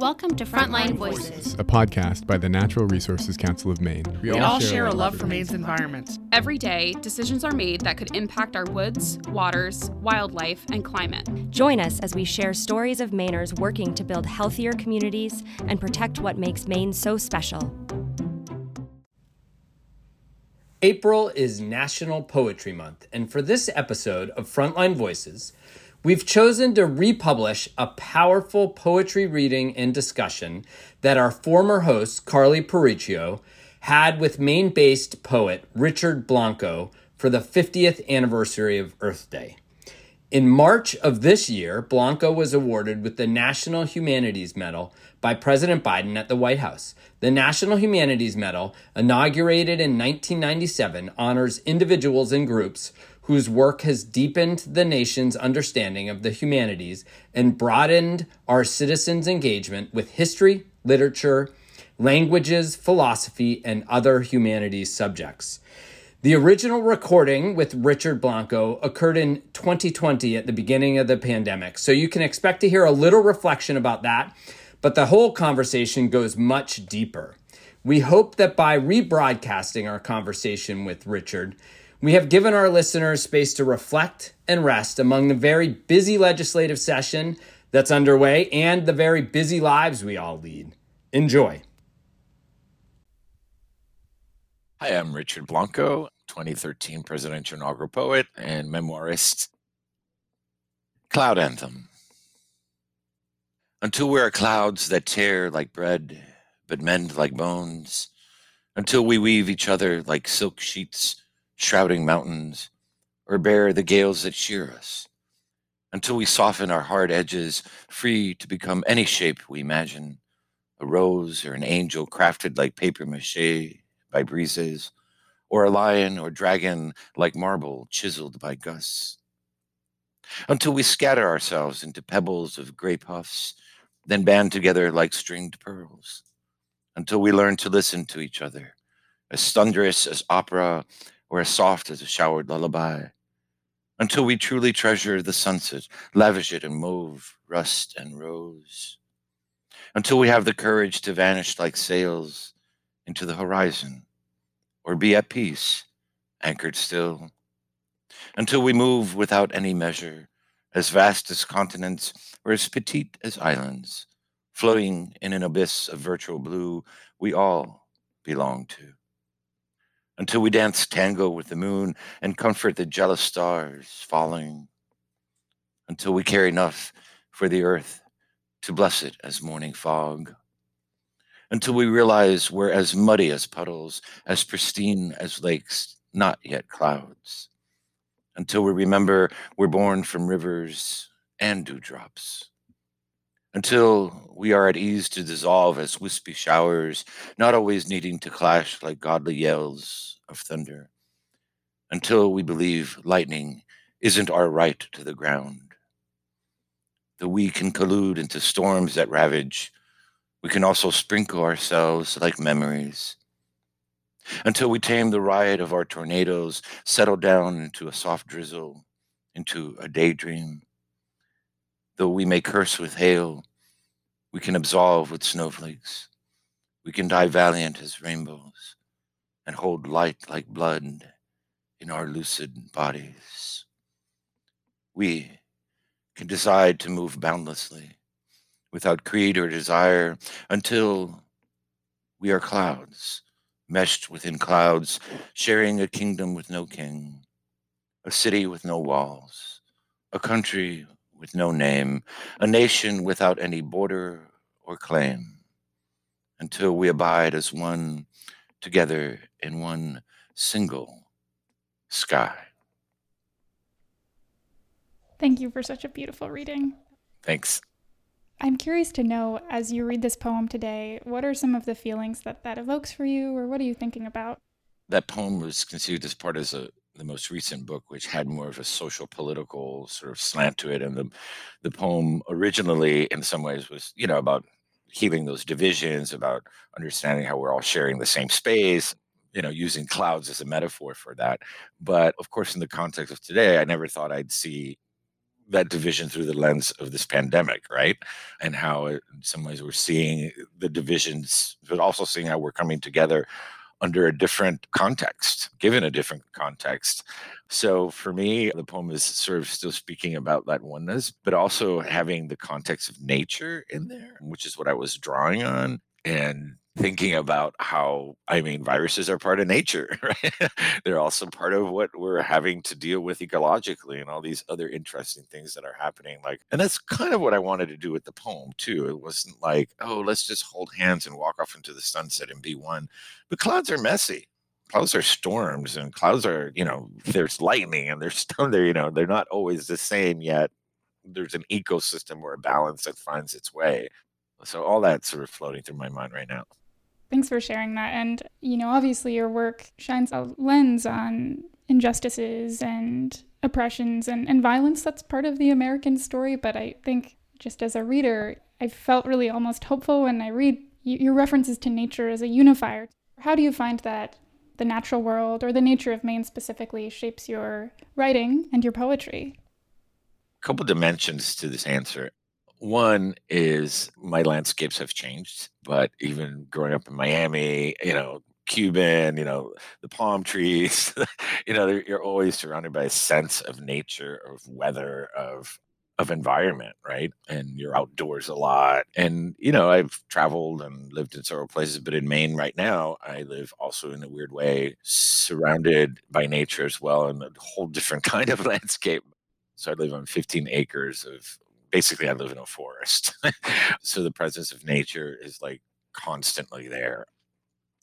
Welcome to Frontline Voices, a podcast by the Natural Resources Council of Maine. We, all, share a love for Maine's environment. Every day, decisions are made that could impact our woods, waters, wildlife, and climate. Join us as we share stories of Mainers working to build healthier communities and protect what makes Maine so special. April is National Poetry Month, and for this episode of Frontline Voices, We've chosen to republish a powerful poetry reading and discussion that our former host, Carly Peruccio, had with Maine based poet Richard Blanco for the 50th anniversary of Earth Day. In March of this year, Blanco was awarded with the National Humanities Medal by President Biden at the White House. The National Humanities Medal, inaugurated in 1997, honors individuals and groups whose work has deepened the nation's understanding of the humanities and broadened our citizens' engagement with history, literature, languages, philosophy, and other humanities subjects. The original recording with Richard Blanco occurred in 2020 at the beginning of the pandemic, so you can expect to hear a little reflection about that, but the whole conversation goes much deeper. We hope that by rebroadcasting our conversation with Richard, we have given our listeners space to reflect and rest among the very busy legislative session that's underway and the very busy lives we all lead. Enjoy. Hi, I'm Richard Blanco, 2013 presidential inaugural poet and memoirist. Cloud Anthem. Until we are clouds that tear like bread, but mend like bones, until we weave each other like silk sheets shrouding mountains, or bear the gales that shear us, until we soften our hard edges, free to become any shape we imagine a rose or an angel crafted like papier mache by breezes, or a lion or dragon like marble chiseled by gusts. Until we scatter ourselves into pebbles of gray puffs, then band together like stringed pearls. Until we learn to listen to each other, as thunderous as opera or as soft as a showered lullaby, until we truly treasure the sunset, lavish it in mauve, rust, and rose, until we have the courage to vanish like sails into the horizon, or be at peace, anchored still, until we move without any measure, as vast as continents or as petite as islands, floating in an abyss of virtual blue we all belong to until we dance tango with the moon and comfort the jealous stars falling, until we care enough for the earth to bless it as morning fog, until we realize we're as muddy as puddles, as pristine as lakes, not yet clouds, until we remember we're born from rivers and dewdrops until we are at ease to dissolve as wispy showers, not always needing to clash like godly yells of thunder, until we believe lightning isn't our right to the ground. That we can collude into storms that ravage. We can also sprinkle ourselves like memories. Until we tame the riot of our tornadoes, settle down into a soft drizzle, into a daydream Though we may curse with hail, we can absolve with snowflakes. We can die valiant as rainbows and hold light like blood in our lucid bodies. We can decide to move boundlessly without creed or desire until we are clouds, meshed within clouds, sharing a kingdom with no king, a city with no walls, a country with no name, a nation without any border or claim, until we abide as one together in one single sky. Thank you for such a beautiful reading. Thanks. I'm curious to know, as you read this poem today, what are some of the feelings that that evokes for you, or what are you thinking about? That poem was conceived as part of a the most recent book, which had more of a social political sort of slant to it. And the the poem originally, in some ways, was you know about healing those divisions, about understanding how we're all sharing the same space. You know, using clouds as a metaphor for that. But of course, in the context of today, I never thought I'd see that division through the lens of this pandemic, right? And how, in some ways, we're seeing the divisions, but also seeing how we're coming together under a different context, given a different context. So for me, the poem is sort of still speaking about that oneness, but also having the context of nature in there, which is what I was drawing on. And thinking about how I mean viruses are part of nature, right? They're also part of what we're having to deal with ecologically and all these other interesting things that are happening. Like, and that's kind of what I wanted to do with the poem too. It wasn't like, oh, let's just hold hands and walk off into the sunset and be one. But clouds are messy. Clouds are storms, and clouds are, you know, there's lightning and there's. They're, you know, they're not always the same yet. There's an ecosystem or a balance that finds its way. So all that's sort of floating through my mind right now. Thanks for sharing that. And, you know, obviously your work shines a lens on injustices and oppressions and, and violence that's part of the American story. But I think just as a reader, I felt really almost hopeful when I read your references to nature as a unifier. How do you find that the natural world or the nature of Maine specifically shapes your writing and your poetry? A couple dimensions to this answer. One is my landscapes have changed, but even growing up in Miami, you know, Cuban, you know, the palm trees, you know, you're always surrounded by a sense of nature, of weather, of of environment, right? And you're outdoors a lot. And, you know, I've traveled and lived in several places, but in Maine right now, I live also in a weird way, surrounded by nature as well, and a whole different kind of landscape. So I live on 15 acres of basically I live in a forest. so the presence of nature is like constantly there.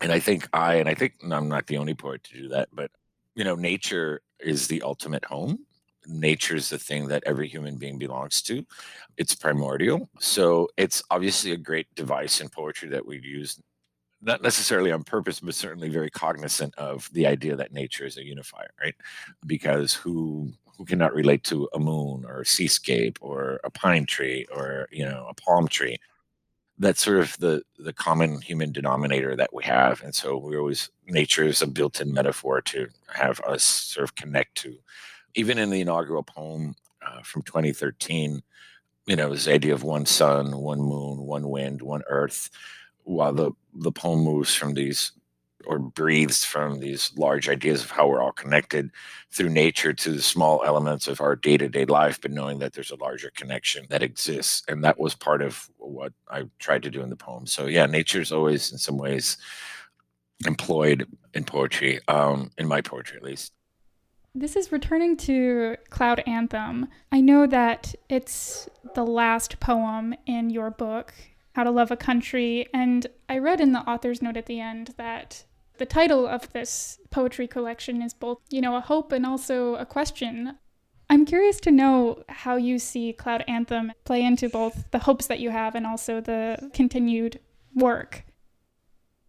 And I think I, and I think I'm not the only poet to do that, but you know, nature is the ultimate home. Nature is the thing that every human being belongs to. It's primordial. So it's obviously a great device in poetry that we use, not necessarily on purpose, but certainly very cognizant of the idea that nature is a unifier, right? Because who who cannot relate to a moon or a seascape or a pine tree or you know a palm tree? That's sort of the the common human denominator that we have and so we always nature is a built-in metaphor to have us sort of connect to. Even in the inaugural poem uh, from 2013 you know this idea of one sun one moon one wind one earth while the the poem moves from these or breathes from these large ideas of how we're all connected through nature to the small elements of our day-to-day life but knowing that there's a larger connection that exists. And that was part of what i tried to do in the poem. So yeah nature is always in some ways employed in poetry um, in my poetry at least. This is returning to Cloud Anthem. I know that it's the last poem in your book, How to Love a Country, and I read in the author's note at the end that the title of this poetry collection is both, you know, a hope and also a question. I'm curious to know how you see Cloud Anthem play into both the hopes that you have and also the continued work.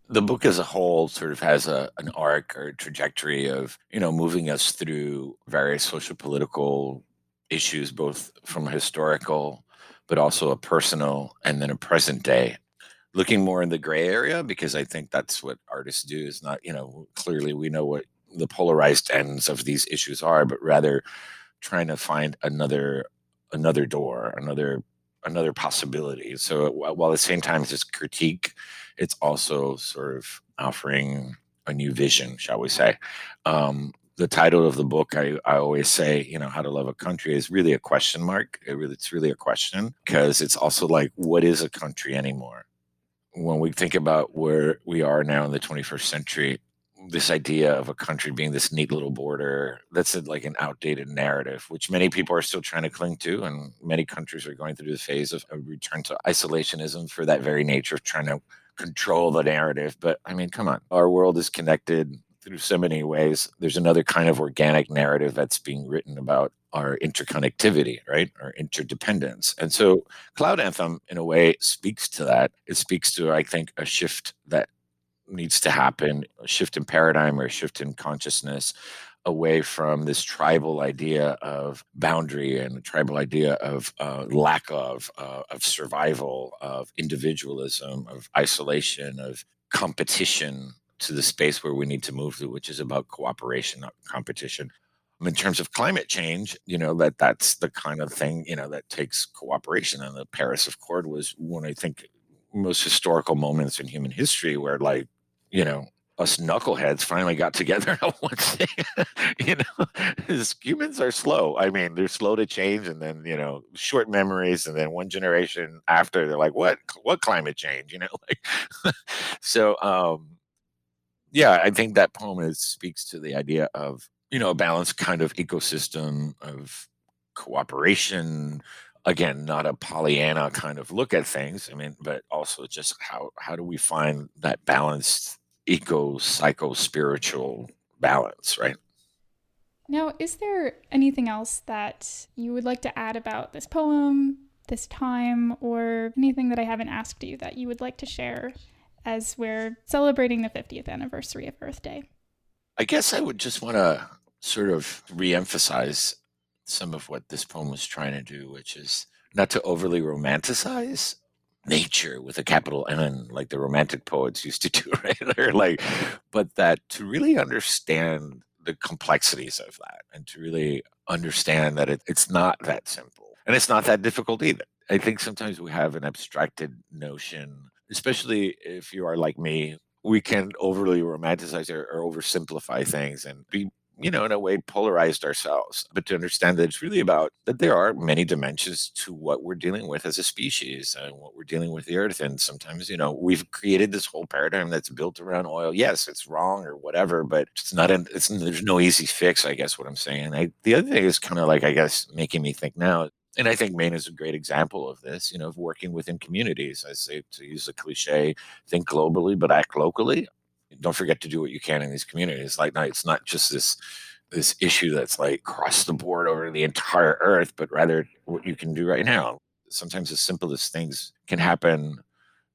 The book as a whole sort of has a, an arc or trajectory of, you know, moving us through various social political issues, both from a historical, but also a personal and then a present day looking more in the gray area because I think that's what artists do is not, you know, clearly we know what the polarized ends of these issues are, but rather trying to find another another door, another another possibility. So while at the same time it's critique, it's also sort of offering a new vision, shall we say. Um, the title of the book, I, I always say, you know, how to love a country is really a question mark. It really, it's really a question because it's also like, what is a country anymore? when we think about where we are now in the 21st century, this idea of a country being this neat little border that's a, like an outdated narrative which many people are still trying to cling to and many countries are going through the phase of a return to isolationism for that very nature of trying to control the narrative but i mean come on our world is connected through so many ways there's another kind of organic narrative that's being written about our interconnectivity, right? Our interdependence. And so Cloud Anthem, in a way, speaks to that. It speaks to, I think, a shift that needs to happen, a shift in paradigm or a shift in consciousness away from this tribal idea of boundary and tribal idea of uh, lack of, uh, of survival, of individualism, of isolation, of competition to the space where we need to move to, which is about cooperation, not competition. in terms of climate change, you know, that that's the kind of thing, you know, that takes cooperation. And the Paris Accord was one, I think, most historical moments in human history where, like, you know, us knuckleheads finally got together on one thing. you know, humans are slow. I mean, they're slow to change, and then you know, short memories, and then one generation after, they're like, "What? What climate change?" You know, like so. um Yeah, I think that poem is, speaks to the idea of you know a balanced kind of ecosystem of cooperation. Again, not a Pollyanna kind of look at things. I mean, but also just how how do we find that balanced eco psycho spiritual balance, right? Now, is there anything else that you would like to add about this poem, this time, or anything that I haven't asked you that you would like to share as we're celebrating the 50th anniversary of Earth Day? I guess I would just want to sort of reemphasize some of what this poem was trying to do, which is not to overly romanticize nature with a capital N, like the romantic poets used to do, right? like, but that to really understand the complexities of that and to really understand that it, it's not that simple and it's not that difficult either. I think sometimes we have an abstracted notion, especially if you are like me, we can overly romanticize or, or oversimplify things and be you know, in a way, polarized ourselves. But to understand that it's really about that there are many dimensions to what we're dealing with as a species and what we're dealing with the earth. And sometimes, you know, we've created this whole paradigm that's built around oil. Yes, it's wrong or whatever, but it's not, an, it's, there's no easy fix, I guess, what I'm saying. I, the other thing is kind of like, I guess, making me think now and I think Maine is a great example of this, you know, of working within communities. I say to use a cliche, think globally, but act locally don't forget to do what you can in these communities. Like, it's not just this this issue that's like across the board over the entire earth, but rather what you can do right now. Sometimes the simplest things can happen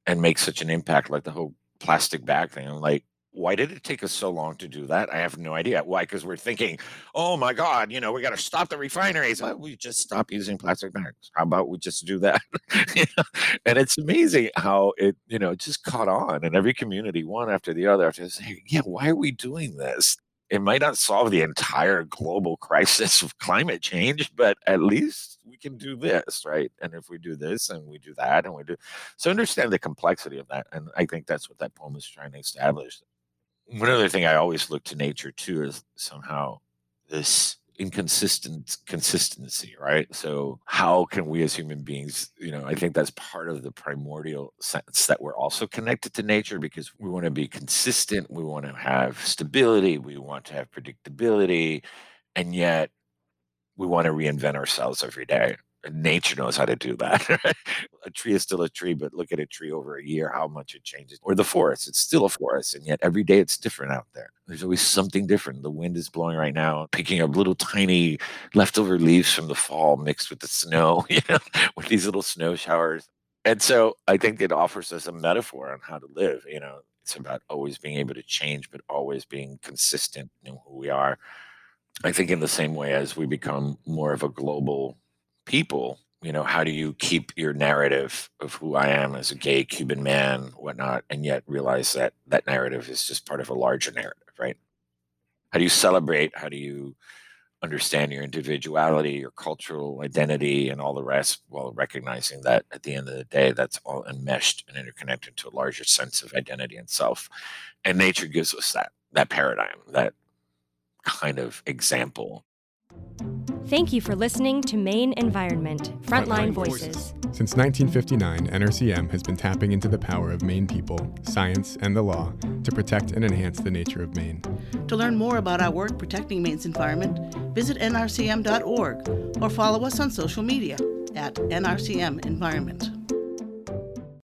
and make such an impact, like the whole plastic bag thing. Like, why did it take us so long to do that? I have no idea. Why? Because we're thinking, oh my God, you know, we got to stop the refineries. Why we just stop using plastic bags? How about we just do that? and it's amazing how it, you know, just caught on and every community, one after the other, after saying, yeah, why are we doing this? It might not solve the entire global crisis of climate change, but at least we can do this, right? And if we do this and we do that and we do so understand the complexity of that. And I think that's what that poem is trying to establish one other thing I always look to nature too is somehow this inconsistent consistency, right? So how can we as human beings, you know, I think that's part of the primordial sense that we're also connected to nature because we want to be consistent, we want to have stability, we want to have predictability, and yet we want to reinvent ourselves every day nature knows how to do that. a tree is still a tree, but look at a tree over a year, how much it changes. Or the forest, it's still a forest, and yet every day it's different out there. There's always something different. The wind is blowing right now, picking up little tiny leftover leaves from the fall mixed with the snow, you know, with these little snow showers. And so I think it offers us a metaphor on how to live. You know, it's about always being able to change, but always being consistent in who we are. I think in the same way as we become more of a global people you know how do you keep your narrative of who i am as a gay cuban man whatnot and yet realize that that narrative is just part of a larger narrative right? How do you celebrate? How do you understand your individuality your cultural identity and all the rest while recognizing that at the end of the day that's all enmeshed and interconnected to a larger sense of identity and self. And nature gives us that that paradigm that kind of example Thank you for listening to Maine Environment Frontline, Frontline Voices. Voices. Since 1959, NRCM has been tapping into the power of Maine people, science, and the law to protect and enhance the nature of Maine. To learn more about our work protecting Maine's environment, visit nrcm.org or follow us on social media at NRCM Environment.